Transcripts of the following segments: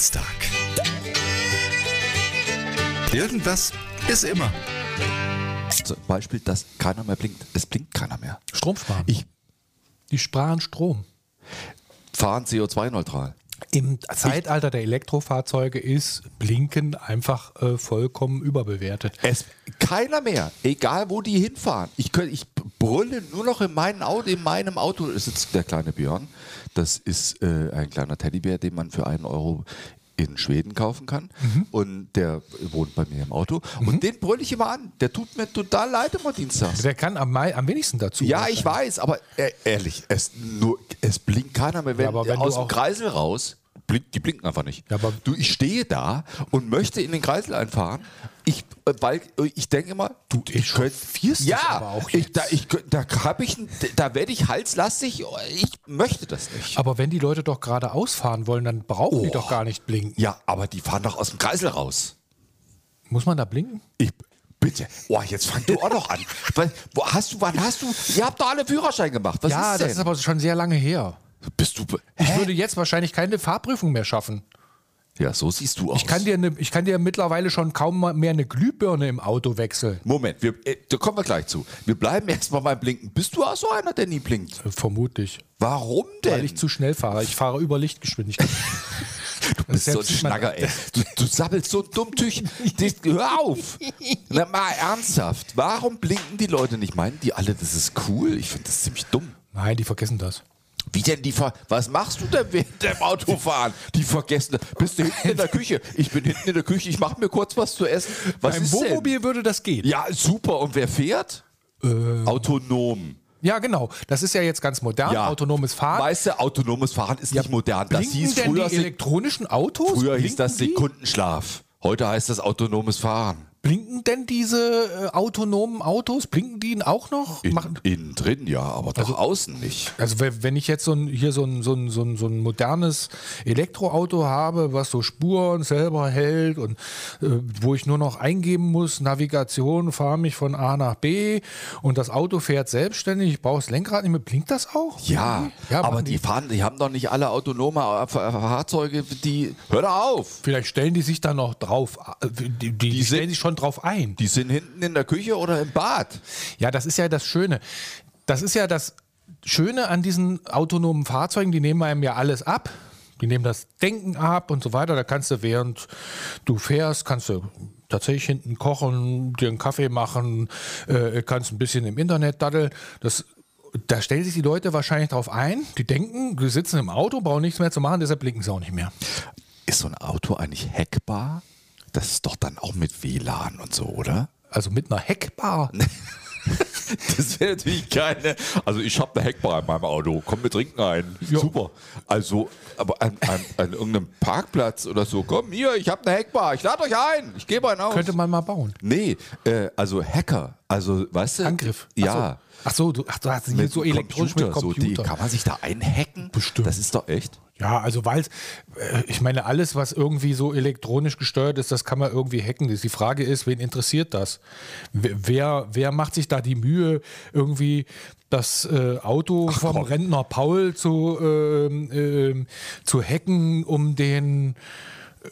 Dienstag. Irgendwas ist immer. Zum Beispiel, dass keiner mehr blinkt. Es blinkt keiner mehr. Strom sparen. Ich Die sparen Strom. fahre CO2-neutral. Im Zeitalter der Elektrofahrzeuge ist Blinken einfach äh, vollkommen überbewertet. Es, keiner mehr, egal wo die hinfahren. Ich, könnt, ich brülle nur noch in, meinem Auto, in meinem Auto sitzt der kleine Björn. Das ist äh, ein kleiner Teddybär, den man für einen Euro in Schweden kaufen kann. Und der wohnt bei mir im Auto. Und den brülle ich immer an. Der tut mir total leid immer dienstags. Der kann am, am wenigsten dazu. Ja, ich weiß, aber äh, ehrlich, es, nur, es blinkt keiner mehr. Wenn, Ja, aber wenn du aus dem Kreisel raus, blinkt, die blinken einfach nicht. Ja, aber- du, ich stehe da und möchte in den Kreisel einfahren. Ich, äh, weil äh, ich denke immer, du, ich könnte echauffierst dich ja, aber auch ich, jetzt. da, ich, da habe ich, da werde ich halslastig. Ich möchte das nicht. Aber wenn die Leute doch gerade ausfahren wollen, dann brauchen die Oh. doch gar nicht blinken. Ja, aber die fahren doch aus dem Kreisel raus. Muss man da blinken? Ich, bitte. Oh, jetzt fang du auch noch an. Weil, wo hast du, wann hast du? Ihr habt doch alle Führerschein gemacht. Was ja, ist das ist aber schon sehr lange her. Bist du? Ich Hä? würde jetzt wahrscheinlich keine Fahrprüfung mehr schaffen. Ja, so siehst du aus. Ich kann dir, ne, ich kann dir mittlerweile schon kaum mehr eine Glühbirne im Auto wechseln. Moment, wir, äh, da kommen wir gleich zu. Wir bleiben erstmal beim Blinken. Bist du auch so einer, der nie blinkt? Äh, Vermutlich. Warum denn? Weil ich zu schnell fahre. Ich fahre über Lichtgeschwindigkeit. du bist so ein Schnacker, ey. Du, du sabbelst so dumm durch. Hör auf! Na, mal ernsthaft. Warum blinken die Leute nicht? Meinen die alle, das ist cool? Ich finde das ziemlich dumm. Nein, die vergessen das. Wie denn die ver Was machst du denn während dem Autofahren? Die vergessen. Bist du hinten in der Küche? Ich bin hinten in der Küche. Ich mache mir kurz was zu essen. Was Beim ist denn? Wohnmobil würde das gehen. Ja, super. Und wer fährt? Autonom. Ja, genau. Das ist ja jetzt ganz modern. Autonomes Fahren. Weißt du, autonomes Fahren ist nicht modern. Das hieß denn früher, die elektronischen Autos? früher hieß das die? Sekundenschlaf. Heute heißt das autonomes Fahren. Blinken denn diese äh, autonomen Autos? Blinken die auch noch? In, Machen- innen drin ja, aber doch außen nicht. Also we- wenn ich jetzt so ein, hier so ein, so, ein, so, ein, so ein modernes Elektroauto habe, was so Spuren selber hält und äh, wo ich nur noch eingeben muss, Navigation, fahre mich von A nach B und das Auto fährt selbstständig, ich brauche das Lenkrad nicht mehr, blinkt das auch? Ja, Ja, aber die die- fahren, die haben doch nicht alle autonome Fa- Fahrzeuge, die. Hör doch auf! Vielleicht stellen die sich da noch drauf, äh, die, die, die stellen sich schon drauf ein. Die sind hinten in der Küche oder im Bad. Ja, das ist ja das Schöne. Das ist ja das Schöne an diesen autonomen Fahrzeugen, die nehmen einem ja alles ab. Die nehmen das Denken ab und so weiter. Da kannst du, während du fährst, kannst du tatsächlich hinten kochen, dir einen Kaffee machen, äh, kannst ein bisschen im Internet daddeln. Das, da stellen sich die Leute wahrscheinlich drauf ein. Die denken, die sitzen im Auto, brauchen nichts mehr zu machen, deshalb blinken sie auch nicht mehr. Ist so ein Auto eigentlich hackbar? Das ist doch dann auch mit WLAN und so, oder? Also mit einer Heckbar. Das wäre natürlich keine. Also ich habe eine Heckbar in meinem Auto. Komm, wir trinken ein. Ja. Super. Also, aber an, an, an irgendeinem Parkplatz oder so. Komm hier, ich habe eine Heckbar. Ich lade euch ein. Ich gebe einen aus. Könnte man mal bauen. nee, äh, also Hacker. Also, weißt du? Angriff. Ja. Ach so, du, ach, du hast hier Mit so elektronisch mit So, die, Computer. kann man sich da einhacken? Bestimmt. Das ist doch echt. Ja, also weil äh, ich meine, alles, was irgendwie so elektronisch gesteuert ist, das kann man irgendwie hacken. Die Frage ist, wen interessiert das? Wer, wer, macht sich da die Mühe, irgendwie das äh, Auto vom komm. Rentner Paul zu, ähm, zu hacken, um den äh,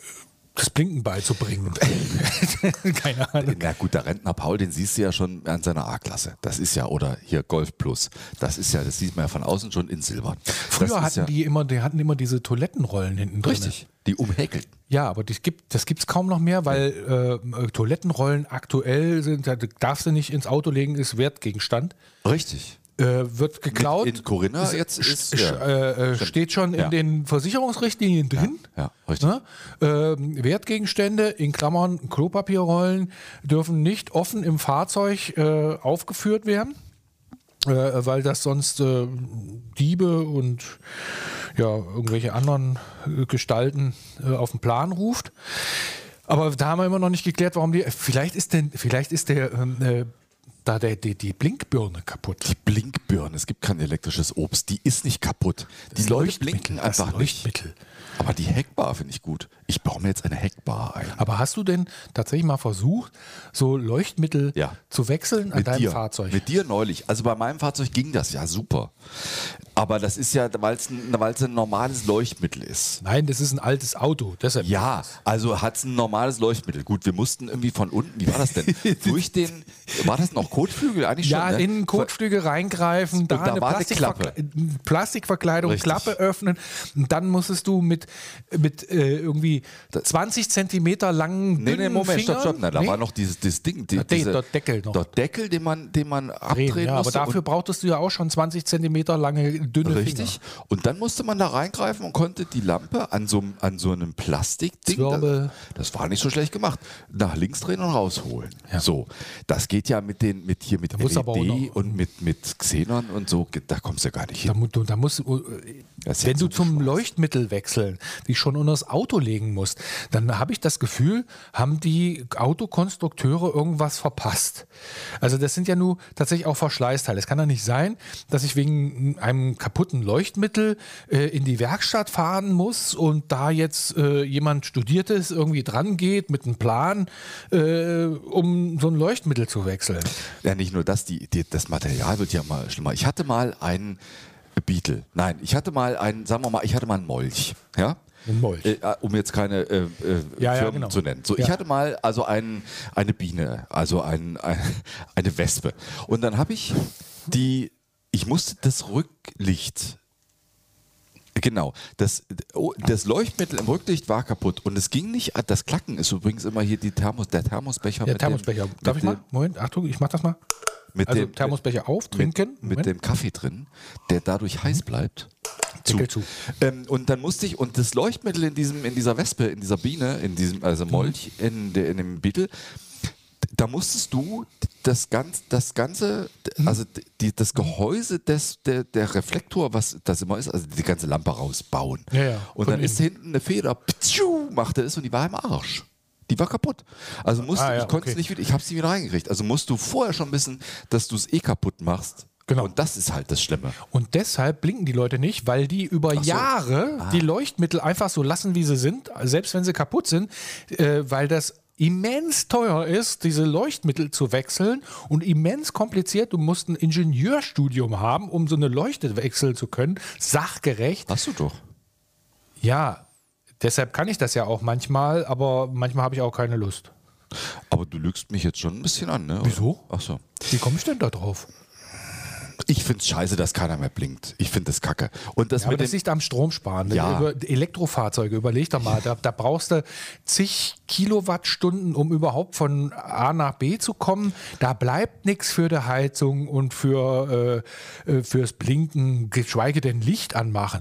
das Blinken beizubringen? Keine Ahnung. Na gut, der Rentner Paul, den siehst du ja schon an seiner A-Klasse. Das ist ja, oder hier Golf Plus. Das ist ja, das sieht man ja von außen schon in Silber. Früher das hatten ja, die immer, die hatten immer diese Toilettenrollen hinten drin. Richtig. Die umhäkelten. Ja, aber das gibt das gibt's kaum noch mehr, weil äh, äh, Toilettenrollen aktuell sind, da darfst du nicht ins Auto legen, ist Wertgegenstand. Richtig. Äh, wird geklaut. in Corinna Ist- jetzt ist- sch- ja. äh, äh, steht schon in Ja. den Versicherungsrichtlinien drin. Ja, richtig. Ne? Ähm, Wertgegenstände in Klammern Klopapierrollen dürfen nicht offen im Fahrzeug äh, aufgeführt werden, äh, weil das sonst äh, Diebe und ja, irgendwelche anderen äh, Gestalten äh, auf den Plan ruft. Aber da haben wir immer noch nicht geklärt, warum die. Vielleicht ist denn, vielleicht ist der ähm, äh, da der, die, die Blinkbirne kaputt. Die Blinkbirne, es gibt kein elektrisches Obst, die ist nicht kaputt. Die Leute blinken das einfach nicht. Aber die Heckbar finde ich gut. Ich baue mir jetzt eine Heckbar ein. Aber hast du denn tatsächlich mal versucht, so Leuchtmittel Ja. zu wechseln an Mit deinem dir. Fahrzeug? Mit dir neulich. Also bei meinem Fahrzeug ging das ja super. Aber das ist ja, weil es ein, ein normales Leuchtmittel ist. Nein, das ist ein altes Auto. Deshalb Ja, also hat es ein normales Leuchtmittel. Gut, wir mussten irgendwie von unten, wie war das denn? Durch den, war das noch Kotflügel eigentlich Ja, schon? ne? in den Kotflügel reingreifen, da, da eine Plastikverkle Plastikverkleidung, Richtig. Klappe öffnen und dann musstest du mit, mit äh, irgendwie 20 Zentimeter langen Nee, nee, dünnen Moment, stopp, stopp. Fingern. Na, da Nee? war noch dieses, dieses Ding. Die, Der- diese, der Deckel noch. Der Deckel, den man, den man Drehen, abdrehen ja, aber dafür brauchtest du ja auch schon 20 Zentimeter lange dünne Richtig. Und dann musste man da reingreifen und konnte die Lampe an so, einem- an so einem Plastikding, Zwirbel. das, war nicht so schlecht gemacht, nach links drehen und rausholen. So, das geht ja mit den mit hier mit auch LED und mit mit Xenon und so, da kommst du gar nicht Da, hin. du, da musst ja wenn du zum Leuchtmittel wechseln, die schon unter das Auto legen musst, dann habe ich das Gefühl, haben die Autokonstrukteure irgendwas verpasst. Also das sind ja nur tatsächlich auch Verschleißteile. Es kann ja nicht sein, dass ich wegen einem kaputten Leuchtmittel äh, in die Werkstatt fahren muss und da jetzt äh, jemand Studiertes irgendwie dran geht mit einem Plan, äh, um so ein Leuchtmittel zu wechseln. Ja, nicht nur das, die, die, das Material wird ja mal schlimmer. Ich hatte mal einen Beetle. Nein, ich hatte mal einen, sagen wir mal, ich hatte mal einen Molch. Ja? Ein Molch. Äh, um jetzt keine äh, äh, Ja, ja, Firmen genau. zu nennen. So, ich Ja. hatte mal also ein, eine Biene, also ein, ein, eine Wespe. Und dann habe ich die, ich musste das Rücklicht Genau, das, oh, das Leuchtmittel im Rücklicht war kaputt und es ging nicht, das Klacken ist übrigens immer hier die Thermos, der Thermosbecher. Der mit dem- Thermosbecher. Darf ich mal? Moment, Achtung, ich mach das mal. Mit Also dem, Thermosbecher auf, trinken. mit, mit dem Kaffee drin, der dadurch heiß bleibt. Deckel zu. Ähm, und dann musste ich, und das Leuchtmittel in diesem, in dieser Wespe, in dieser Biene, in diesem, also Mhm. Molch, in, der, in dem Beetle, da musstest du das, ganz, das ganze, Mhm. also die, das Gehäuse des, der, der Reflektor, was das immer ist, also die ganze Lampe rausbauen. Ja, ja, Und dann ist hinten eine Feder, ptschuh, machte es und die war im Arsch. Die war kaputt. Also musste, Ah, ja, ich konnte es okay. nicht wieder, ich habe sie wieder reingekriegt. Also musst du vorher schon wissen, dass du es eh kaputt machst. Genau. Und das ist halt das Schlimme. Und deshalb blinken die Leute nicht, weil die über so. Ah. Jahre die Leuchtmittel einfach so lassen, wie sie sind, selbst wenn sie kaputt sind, äh, weil das immens teuer ist, diese Leuchtmittel zu wechseln und immens kompliziert. Du musst ein Ingenieurstudium haben, um so eine Leuchte wechseln zu können, sachgerecht. Hast du doch. Ja, deshalb kann ich das ja auch manchmal, aber manchmal habe ich auch keine Lust. Aber du lügst mich jetzt schon ein bisschen an, ne? Wieso? Ach so. Wie komme ich denn da drauf? Ich finde es scheiße, dass keiner mehr blinkt. Ich finde das kacke. Und das Ja, aber mit das liegt am Stromsparen. Ja. Über Elektrofahrzeuge, überleg doch mal, da, da brauchst du zig Kilowattstunden, um überhaupt von A nach B zu kommen. Da bleibt nichts für die Heizung und für, äh, äh, fürs Blinken, geschweige denn Licht anmachen.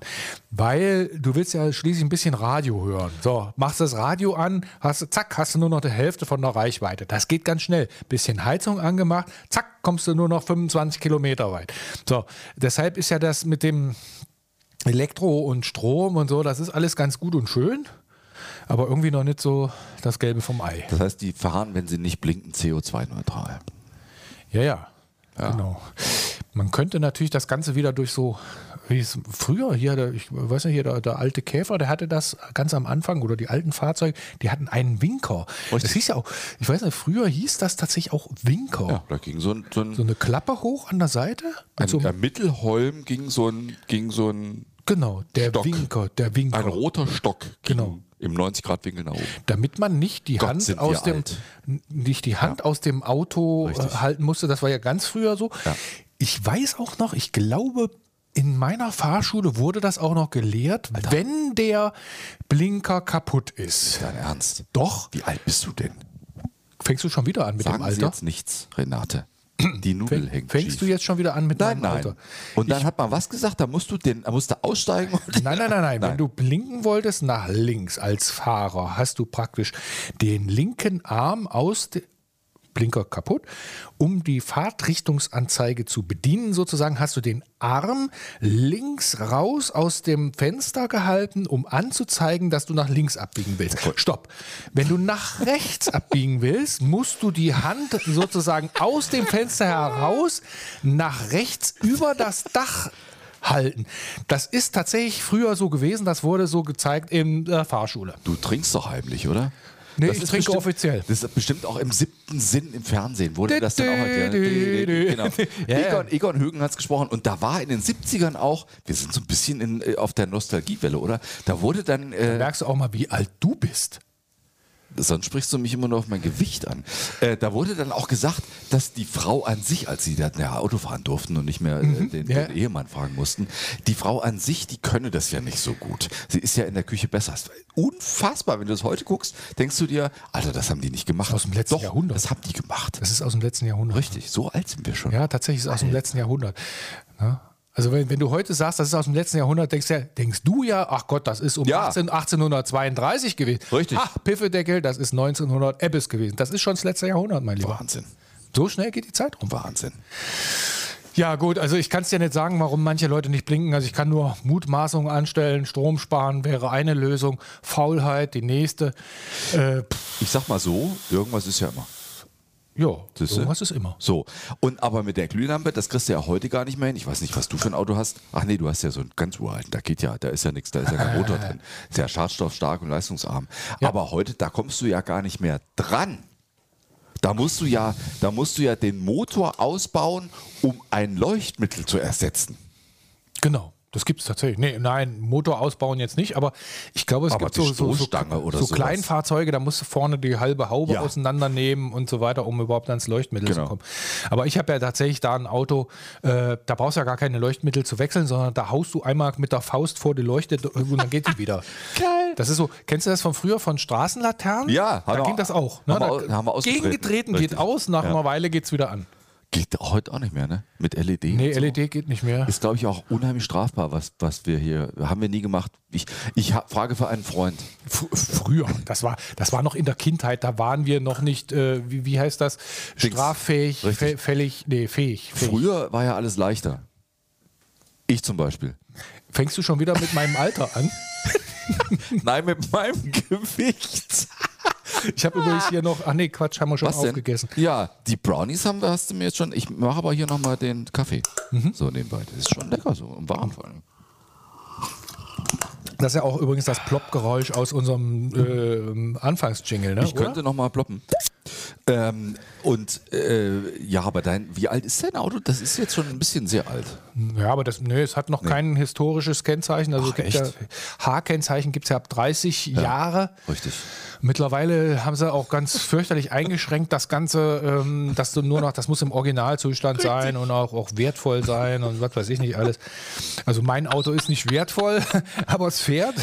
Weil du willst ja schließlich ein bisschen Radio hören. So, machst das Radio an, hast, zack, hast du nur noch die Hälfte von der Reichweite. Das geht ganz schnell. Bisschen Heizung angemacht, zack, kommst du nur noch 25 Kilometer weit. So, deshalb ist ja das mit dem Elektro und Strom und so, das ist alles ganz gut und schön, aber irgendwie noch nicht so das Gelbe vom Ei. das heißt, die fahren, wenn sie nicht blinken, CO2-neutral. Ja, ja, genau. Man könnte natürlich das Ganze wieder durch so, wie es früher hier, der, ich weiß nicht, hier der, der alte Käfer, der hatte das ganz am Anfang oder die alten Fahrzeuge, die hatten einen Winker. Das hieß ja auch, ich weiß nicht, früher hieß das tatsächlich auch Winker. Ja, da ging so ein, so ein, So eine Klappe hoch an der Seite. Ein, so am Mittelholm ging so ein, ging so ein, genau, der Stock. Winker, der Winker. ein roter Stock Genau. im 90-Grad-Winkel nach oben. damit man nicht die Gott, Hand aus dem alt. nicht die Hand aus dem Auto äh, Richtig. halten musste. Das war ja ganz früher so. Ja. Ich weiß auch noch, ich glaube, in meiner Fahrschule wurde das auch noch gelehrt, wenn der Blinker kaputt ist. Dein Ernst? Doch, Wie alt bist du denn? fängst du schon wieder an mit Sagen dem Sie Alter? jetzt nichts, Renate. Die Nudel Fäng, hängt fängst schief. du jetzt schon wieder an mit Nein, deinem nein. Alter? Und dann hat man was gesagt, da musst du den, da musst du aussteigen. Und Nein, nein, nein, nein. Wenn Nein. du blinken wolltest nach links als Fahrer, hast du praktisch den linken Arm aus Blinker kaputt. Um die Fahrtrichtungsanzeige zu bedienen, sozusagen, hast du den Arm links raus aus dem Fenster gehalten, um anzuzeigen, dass du nach links abbiegen willst. Stopp. Wenn du nach rechts abbiegen willst, musst du die Hand sozusagen aus dem Fenster heraus nach rechts über das Dach halten. Das ist tatsächlich früher so gewesen, das wurde so gezeigt in der Fahrschule. Du trinkst doch heimlich, oder? Nee, Das ich ist trinke bestimmt- offiziell. Das ist bestimmt auch im siebten Sinn im Fernsehen. Wurde das dann auch dü. Genau. Egon, Egon Högen hat es gesprochen und da war in den 70ern auch, wir sind so ein bisschen in, äh, auf der Nostalgiewelle, oder? Da wurde dann, äh, Merkst du auch mal, wie alt du bist? Sonst sprichst du mich immer nur auf mein Gewicht an. Äh, da wurde dann auch gesagt, dass die Frau an sich, als sie dann ja, Auto fahren durften und nicht mehr äh, den, ja. den Ehemann fragen mussten, die Frau an sich, die könne das ja nicht so gut. Sie ist ja in der Küche besser. Unfassbar, wenn du das heute guckst, denkst du dir, Alter, das haben die nicht gemacht. Aus dem letzten Doch, Jahrhundert. Das haben die gemacht. Das ist aus dem letzten Jahrhundert. Richtig, so alt sind wir schon. Ja, tatsächlich ist es aus dem letzten Jahrhundert. Ja. Also wenn, wenn du heute sagst, das ist aus dem letzten Jahrhundert, denkst, ja, denkst du ja, ach Gott, das ist um Ja. 18, 1832 gewesen. Richtig. Ach, Piffedeckel, das ist 1900 Ebbes gewesen. Das ist schon das letzte Jahrhundert, mein Lieber. Wahnsinn. So schnell geht die Zeit rum. Wahnsinn. Ja gut, also ich kann es dir nicht sagen, warum manche Leute nicht blinken. Also ich kann nur Mutmaßungen anstellen. Strom sparen wäre eine Lösung. Faulheit die nächste. Äh, Ich sag mal so, irgendwas ist ja immer. Ja, Siehste? irgendwas ist immer. So, und aber mit der Glühlampe, das kriegst du ja heute gar nicht mehr hin. Ich weiß nicht, was du für ein Auto hast. Ach nee, du hast ja so einen ganz uralten, da geht ja, da ist ja nichts, da ist ja kein Motor drin. Ist ja schadstoffstark und leistungsarm. Aber heute, da kommst du ja gar nicht mehr dran. Da musst du ja, da musst du ja den Motor ausbauen, um ein Leuchtmittel zu ersetzen. Genau. Das gibt es tatsächlich. Nee, nein, Motor ausbauen jetzt nicht, aber ich glaube, es Aber gibt so, so, so, so. Kleinfahrzeuge, da musst du vorne die halbe Haube Ja. auseinandernehmen und so weiter, um überhaupt ans Leuchtmittel Genau. zu kommen. Aber ich habe ja tatsächlich da ein Auto, äh, da brauchst du ja gar keine Leuchtmittel zu wechseln, sondern da haust du einmal mit der Faust vor die Leuchte und dann geht die wieder. Geil. Das ist so, kennst du das von früher, von Straßenlaternen? Ja, da ging das auch. Ne? haben Da, haben wir gegengetreten geht Richtig. aus, nach Ja. einer Weile geht es wieder an. Geht heute auch nicht mehr, ne? Mit LED. Nee, so. LED geht nicht mehr. Ist, glaube ich, auch unheimlich strafbar, was, was wir hier, haben wir nie gemacht. Ich, ich ha- frage für einen Freund. F früher, das war, das war noch in der Kindheit, da waren wir noch nicht, äh, wie, wie heißt das, straffähig, fä- fällig, nee, fähig, fähig. Früher war ja alles leichter. Ich zum Beispiel. Fängst du schon wieder mit meinem Alter an? Nein, mit meinem Gewicht. Ich habe übrigens hier noch, ach nee, Quatsch, haben wir schon Was denn? aufgegessen. Ja, die Brownies haben wir, hast du mir jetzt schon. Ich mache aber hier nochmal den Kaffee. Mhm. So nebenbei. Das ist schon lecker so und warm vor allem. Das ist ja auch übrigens das Plopp-Geräusch aus unserem äh, Anfangsjingle, ne? Ich könnte nochmal ploppen. Ähm, und äh, ja, aber dein, wie alt ist dein Auto? Das ist jetzt schon ein bisschen sehr alt. Ja, aber das, nee, es hat noch kein historisches Kennzeichen. Also Ach, ja? H-Kennzeichen gibt es ja ab 30 Jahre. Richtig. Mittlerweile haben sie auch ganz fürchterlich eingeschränkt, das Ganze, ähm, dass du nur noch, das muss im Originalzustand sein und auch, auch wertvoll sein und was weiß ich nicht alles. Also mein Auto ist nicht wertvoll, aber es fährt.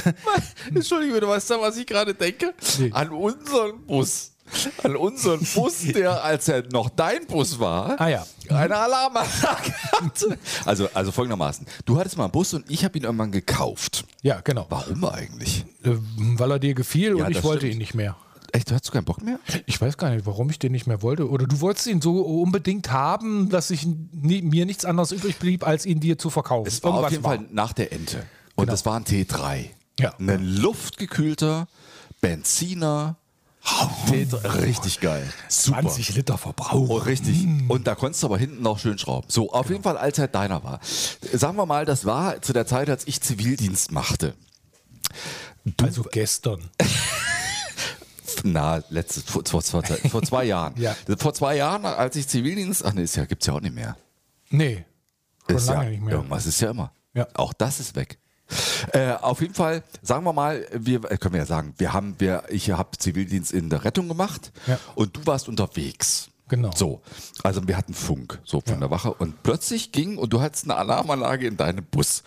Entschuldige, du weißt ja, was ich gerade denke? Nee. An unseren Bus. An unseren Bus, der, als er noch dein Bus war, Ah ja. eine Alarmanlage hatte. Also, also folgendermaßen. Du hattest mal einen Bus und ich habe ihn irgendwann gekauft. Ja, genau. Warum eigentlich? Äh, Weil er dir gefiel Ja, und ich wollte stimmt. ihn nicht mehr. Echt, du hast keinen Bock mehr? Ich weiß gar nicht, warum ich den nicht mehr wollte. Oder du wolltest ihn so unbedingt haben, dass ich nie, mir nichts anderes übrig blieb, als ihn dir zu verkaufen. Es war auf Irgendwas jeden Fall nach der Ente. Und das war ein T3. Ja. Ein luftgekühlter Benziner. T3. Richtig geil. Super. 20 Liter Verbrauch. Oh, richtig. Und da konntest du aber hinten noch schön schrauben. So, auf jeden Fall, als er deiner war. Sagen wir mal, das war zu der Zeit, als ich Zivildienst machte. also gestern. Na, letztes, vor, vor, vor, vor zwei Jahren. Ja. Vor zwei Jahren, als ich Zivildienst, ach nee, ist ja, gibt's ja auch nicht mehr. Nee, schon Ist lange ja, nicht mehr. Irgendwas ist ja immer. Ja. Auch das ist weg. Äh, auf jeden Fall, sagen wir mal, wir äh, können wir ja sagen, wir haben, wir, ich habe Zivildienst in der Rettung gemacht Ja. und du warst unterwegs. Genau. So, also wir hatten Funk so von der Wache und plötzlich ging und du hattest eine Alarmanlage in deinem Bus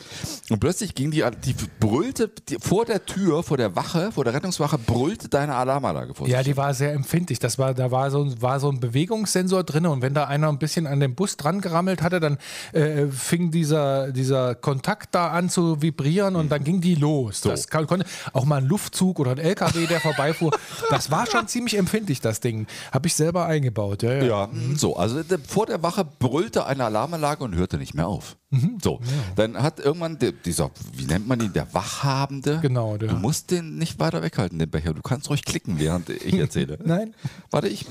und plötzlich ging die, die brüllte die, vor der Tür, vor der Wache, vor der Rettungswache brüllte deine Alarmanlage vor. Ja, die war sehr empfindlich. Das war, da war so, ein- war so ein Bewegungssensor drin und wenn da einer ein bisschen an den Bus dran gerammelt hatte, dann äh, fing dieser, dieser Kontakt da an zu vibrieren und dann ging die los. Das kann, konnte auch mal ein Luftzug oder ein LKW, der vorbeifuhr. Das war schon ziemlich empfindlich, das Ding. Habe ich selber eingebaut, ja. Ja, ja. Ja, so, also vor der Wache brüllte eine Alarmanlage und hörte nicht mehr auf. Mhm. So, dann hat irgendwann der, dieser, wie nennt man ihn, der Wachhabende, Genau, der- du musst den nicht weiter weghalten, den Becher, du kannst ruhig klicken, während ich erzähle. Nein. Warte, ich.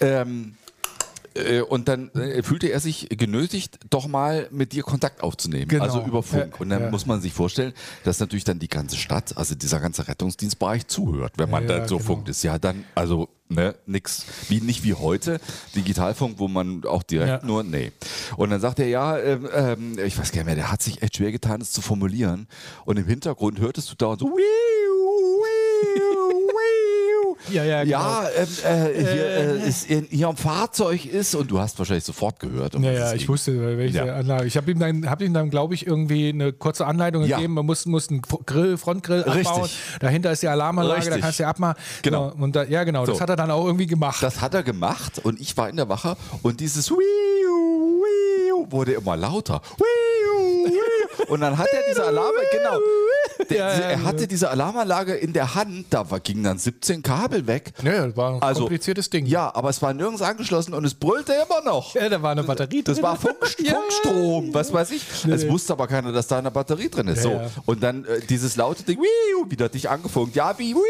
Ähm, äh, und dann äh, fühlte er sich genötigt, doch mal mit dir Kontakt aufzunehmen. Genau. Also über Funk. Und dann ja. muss man sich vorstellen, dass natürlich dann die ganze Stadt, also dieser ganze Rettungsdienstbereich zuhört, wenn man Ja, dann so genau. funkt ist. Ja, dann, also, ne, nix. Wie, nicht wie heute, Digitalfunk, wo man auch direkt Ja. nur, nee. Und dann sagt er, ja, ähm, ähm, ich weiß gar nicht mehr, der hat sich echt schwer getan, es zu formulieren. Und im Hintergrund hörtest du dauernd so, wiu. Ja, ja, genau. Ja, ähm, äh, hier, äh, ist in ihrem Fahrzeug ist und du hast wahrscheinlich sofort gehört. um Ja, ja, ich ging. wusste, welche Ja. Anlage. Ich habe ihm dann, hab ihm dann glaube ich, irgendwie eine kurze Anleitung Ja. gegeben. Man muss, muss einen Grill, Frontgrill Richtig. abbauen. Dahinter ist die Alarmanlage, da Richtig. kannst du abmachen. Genau. So, und da, ja, genau. Das So. hat er dann auch irgendwie gemacht. Das hat er gemacht und ich war in der Wache und dieses Wiu, Wiu wurde immer lauter. Wiu, Wiu. Und dann hat er diese Alarme, genau. Der, Ja, ja, er hatte ja. diese Alarmanlage in der Hand, da war, gingen dann 17 Kabel weg. ja, das war ein Also, kompliziertes Ding. Ja, aber es war nirgends angeschlossen und es brüllte immer noch. Ja, da war eine Batterie Das drin. war Funk, Ja. Funkstrom, was weiß ich. Es nee. wusste aber keiner, dass da eine Batterie drin ist. So. Und dann äh, dieses laute Ding, wiu, wieder dich angefunkt. Ja, wie, wiu,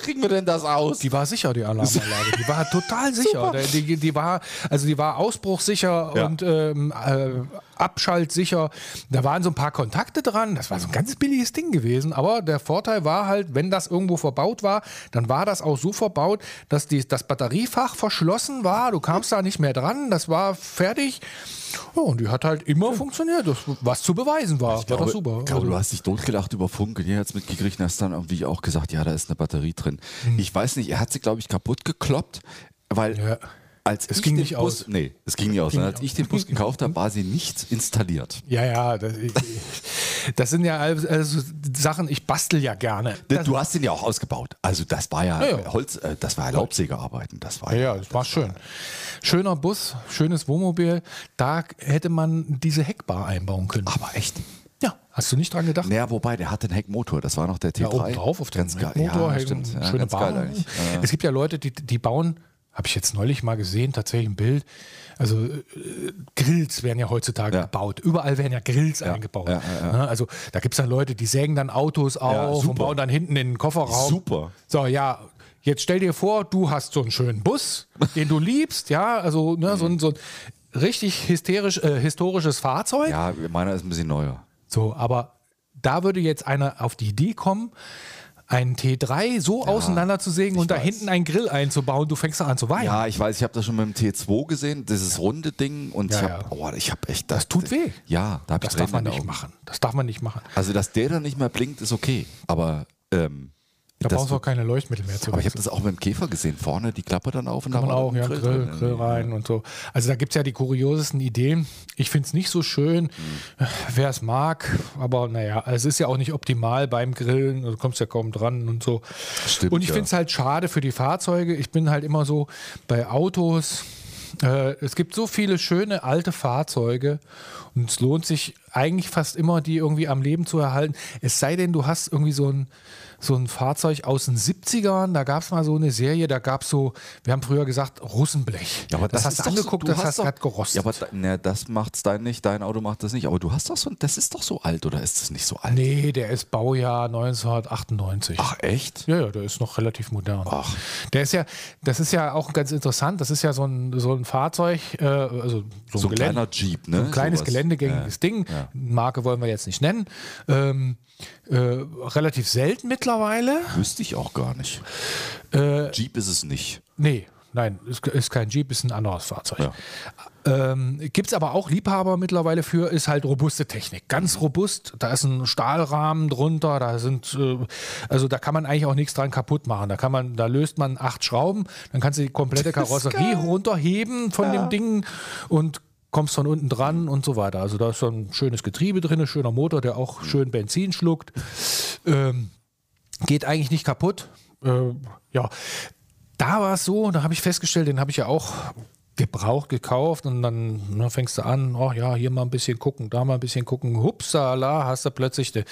kriegen wir denn das aus? Die war sicher, die Alarmanlage. Die war total sicher. Die, die, die war, also die war ausbruchsicher Ja. und ähm, äh, abschaltsicher. Da waren so ein paar Kontakte dran. Das war so ein ganz billiges Ding gewesen. Aber der Vorteil war halt, wenn das irgendwo verbaut war, dann war das auch so verbaut, dass die, das Batteriefach verschlossen war. Du kamst da nicht mehr dran. Das war fertig. Ja, und die hat halt immer funktioniert. Das, was zu beweisen war. war glaube, super. Ich glaube, Also- du hast dich totgelacht über Funk und ihr hat es mitgekriegt und hast dann irgendwie auch gesagt, ja, da ist eine Batterie drin. Ich weiß nicht, er hat sie, glaube ich, kaputt gekloppt, weil Ja. Als Es ging nicht Bus, aus. Nee, es ging nicht aus. Ging als ich den Bus gekauft habe, war sie nicht installiert. Ja, ja, das, ich, das sind ja also, also Sachen, ich bastel ja gerne. Das, du hast den ja auch ausgebaut. Also das war ja, Ja, ja. Holz, äh, das war ja Laubsägearbeiten. Das war ja, ja, das war schön. Schöner Bus, schönes Wohnmobil. Da hätte man diese Heckbar einbauen können. Aber echt. Ja, hast du nicht dran gedacht? Naja, wobei, der hatte einen Heckmotor. Das war noch der T3. Ja, oben drauf auf dem ganz geil. Motor, Ja, stimmt. Ja, schöne geil Bar. eigentlich. Ja. Es gibt ja Leute, die, die bauen, habe ich jetzt neulich mal gesehen, tatsächlich ein Bild. Also äh, Grills werden ja heutzutage Ja. gebaut. Überall werden ja Grills eingebaut. ja, ja, Ne, Also da gibt es dann Leute, die sägen dann Autos auf und bauen dann hinten in den Kofferraum. Super. So, ja. Jetzt stell dir vor, du hast so einen schönen Bus, den du liebst, ja, also ne, so, ein, so ein richtig hysterisch, äh, historisches Fahrzeug. Ja, meiner ist ein bisschen neuer. So, aber da würde jetzt einer auf die Idee kommen, einen T3 so auseinanderzusägen und da weiß. hinten einen Grill einzubauen, du fängst da an zu weinen. Ja, ich weiß, ich habe das schon mit dem T2 gesehen, dieses runde Ding. Und Ja, ich ja. habe oh, ich hab echt. Das tut weh. Ja, da habe ich das darf man nicht machen. Das darf man nicht machen. Also, dass der dann nicht mehr blinkt, ist okay. Aber, ähm, Da brauchst du auch keine Leuchtmittel mehr zu aber ich habe das auch mit dem Käfer gesehen. Vorne die Klappe dann auf und Kann da man war auch, ja, Grill, drin. Grill, rein und so. Also da gibt es ja die kuriosesten Ideen. Ich finde es nicht so schön, wer es mag, aber naja, es ist ja auch nicht optimal beim Grillen, du kommst ja kaum dran und so. Stimmt, und ich ja. finde es halt schade für die Fahrzeuge. Ich bin halt immer so bei Autos. Äh, es gibt so viele schöne alte Fahrzeuge und es lohnt sich eigentlich fast immer, die irgendwie am Leben zu erhalten. Es sei denn, du hast irgendwie so ein, so ein Fahrzeug aus den 70ern, da gab es mal so eine Serie, da gab es so, wir haben früher gesagt, Russenblech. Ja, aber das, hast ist du doch so- angeguckt, du das hast hast gerade gerostet. Ja, aber ne, das macht's dein nicht, dein Auto macht das nicht. Aber du hast doch so, ein- das ist doch so alt oder ist das nicht so alt? nee, der ist Baujahr 1998. Ach echt? Ja, ja, der ist noch relativ modern. Ach. Der ist ja, das ist ja auch ganz interessant. Das ist ja so ein, so ein Fahrzeug, äh, also so ein, So ein Gelände- kleiner Jeep, ne? So ein kleines Sowas. geländegängiges Ding. ja. Marke wollen wir jetzt nicht nennen. Ähm, äh, relativ selten mittlerweile. Wüsste ich auch gar nicht. Äh, Jeep ist es nicht. Nee, nein, ist, ist kein Jeep, ist ein anderes Fahrzeug. Ja. Ähm, Gibt es aber auch Liebhaber mittlerweile für, ist halt robuste Technik. Ganz robust, da ist ein Stahlrahmen drunter, da sind, äh, also da kann man eigentlich auch nichts dran kaputt machen. Da kann man, da löst man acht Schrauben, dann kannst du die komplette Karosserie runterheben von dem Ding und kommst von unten dran und so weiter. Also da ist so ein schönes Getriebe drin, ein schöner Motor, der auch schön Benzin schluckt. Ähm, geht eigentlich nicht kaputt. Äh, ja, da war es so, da habe ich festgestellt, den habe ich ja auch gebraucht gekauft und dann ne, fängst du an, oh ja, hier mal ein bisschen gucken, da mal ein bisschen gucken, hupsala, hast du plötzlich de,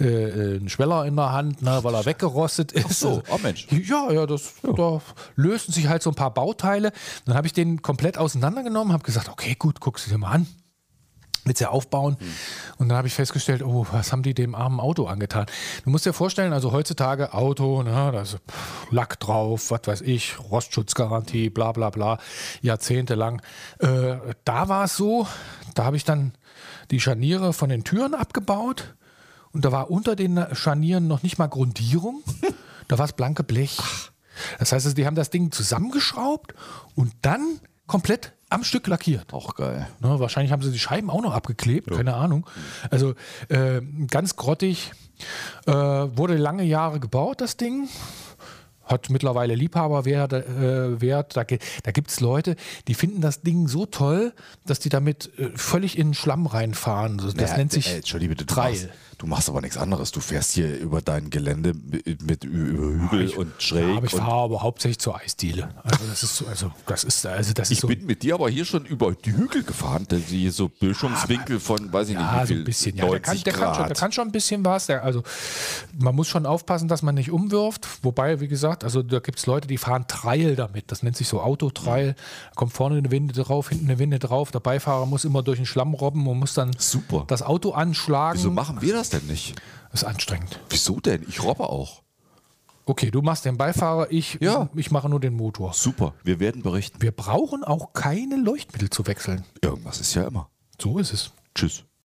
äh, einen Schweller in der Hand, ne, weil er weggerostet ist. Ach so, oh Mensch. Ja, ja, das, ja. da lösten sich halt so ein paar Bauteile. Dann habe ich den komplett auseinandergenommen, habe gesagt, okay, gut, guckst du dir mal an mit sehr aufbauen. Mhm. Und dann habe ich festgestellt, oh, was haben die dem armen Auto angetan? Du musst dir vorstellen, also heutzutage Auto, ne, da ist Lack drauf, was weiß ich, Rostschutzgarantie, bla bla bla, jahrzehntelang. Äh, da war es so, da habe ich dann die Scharniere von den Türen abgebaut und da war unter den Scharnieren noch nicht mal Grundierung, da war es blanke Blech. Ach. Das heißt, also, die haben das Ding zusammengeschraubt und dann komplett am Stück lackiert. Auch geil. Ne, wahrscheinlich haben sie die Scheiben auch noch abgeklebt, ja. keine Ahnung. Also äh, ganz grottig. Äh, wurde lange Jahre gebaut, das Ding. Hat mittlerweile Liebhaberwert. Äh, Wert. Da, da gibt es Leute, die finden das Ding so toll, dass die damit äh, völlig in den Schlamm reinfahren. Das naja, nennt sich äh, Entschuldige bitte. Du machst aber nichts anderes. Du fährst hier über dein Gelände mit, mit über Hügel ich, und schräg. Ja, aber ich fahre aber hauptsächlich zur Eisdiele. Also das ist so, also das ist, also das ich so bin mit dir aber hier schon über die Hügel gefahren, die so Bildschirmswinkel von, weiß ich ja, nicht, wie viel, so ein bisschen. Ja, der kann, der, kann schon, der kann schon ein bisschen was. Der, also man muss schon aufpassen, dass man nicht umwirft. Wobei, wie gesagt, also da gibt es Leute, die fahren Trail damit. Das nennt sich so Autotrail. Da kommt vorne eine Winde drauf, hinten eine Winde drauf. Der Beifahrer muss immer durch den Schlamm robben und muss dann Super. das Auto anschlagen. Wieso machen wir das denn nicht? Das ist anstrengend. Wieso denn? Ich robbe auch. Okay, du machst den Beifahrer, ich, ja. ich mache nur den Motor. Super, wir werden berichten. Wir brauchen auch keine Leuchtmittel zu wechseln. Irgendwas ist ja immer. So ist es. Tschüss.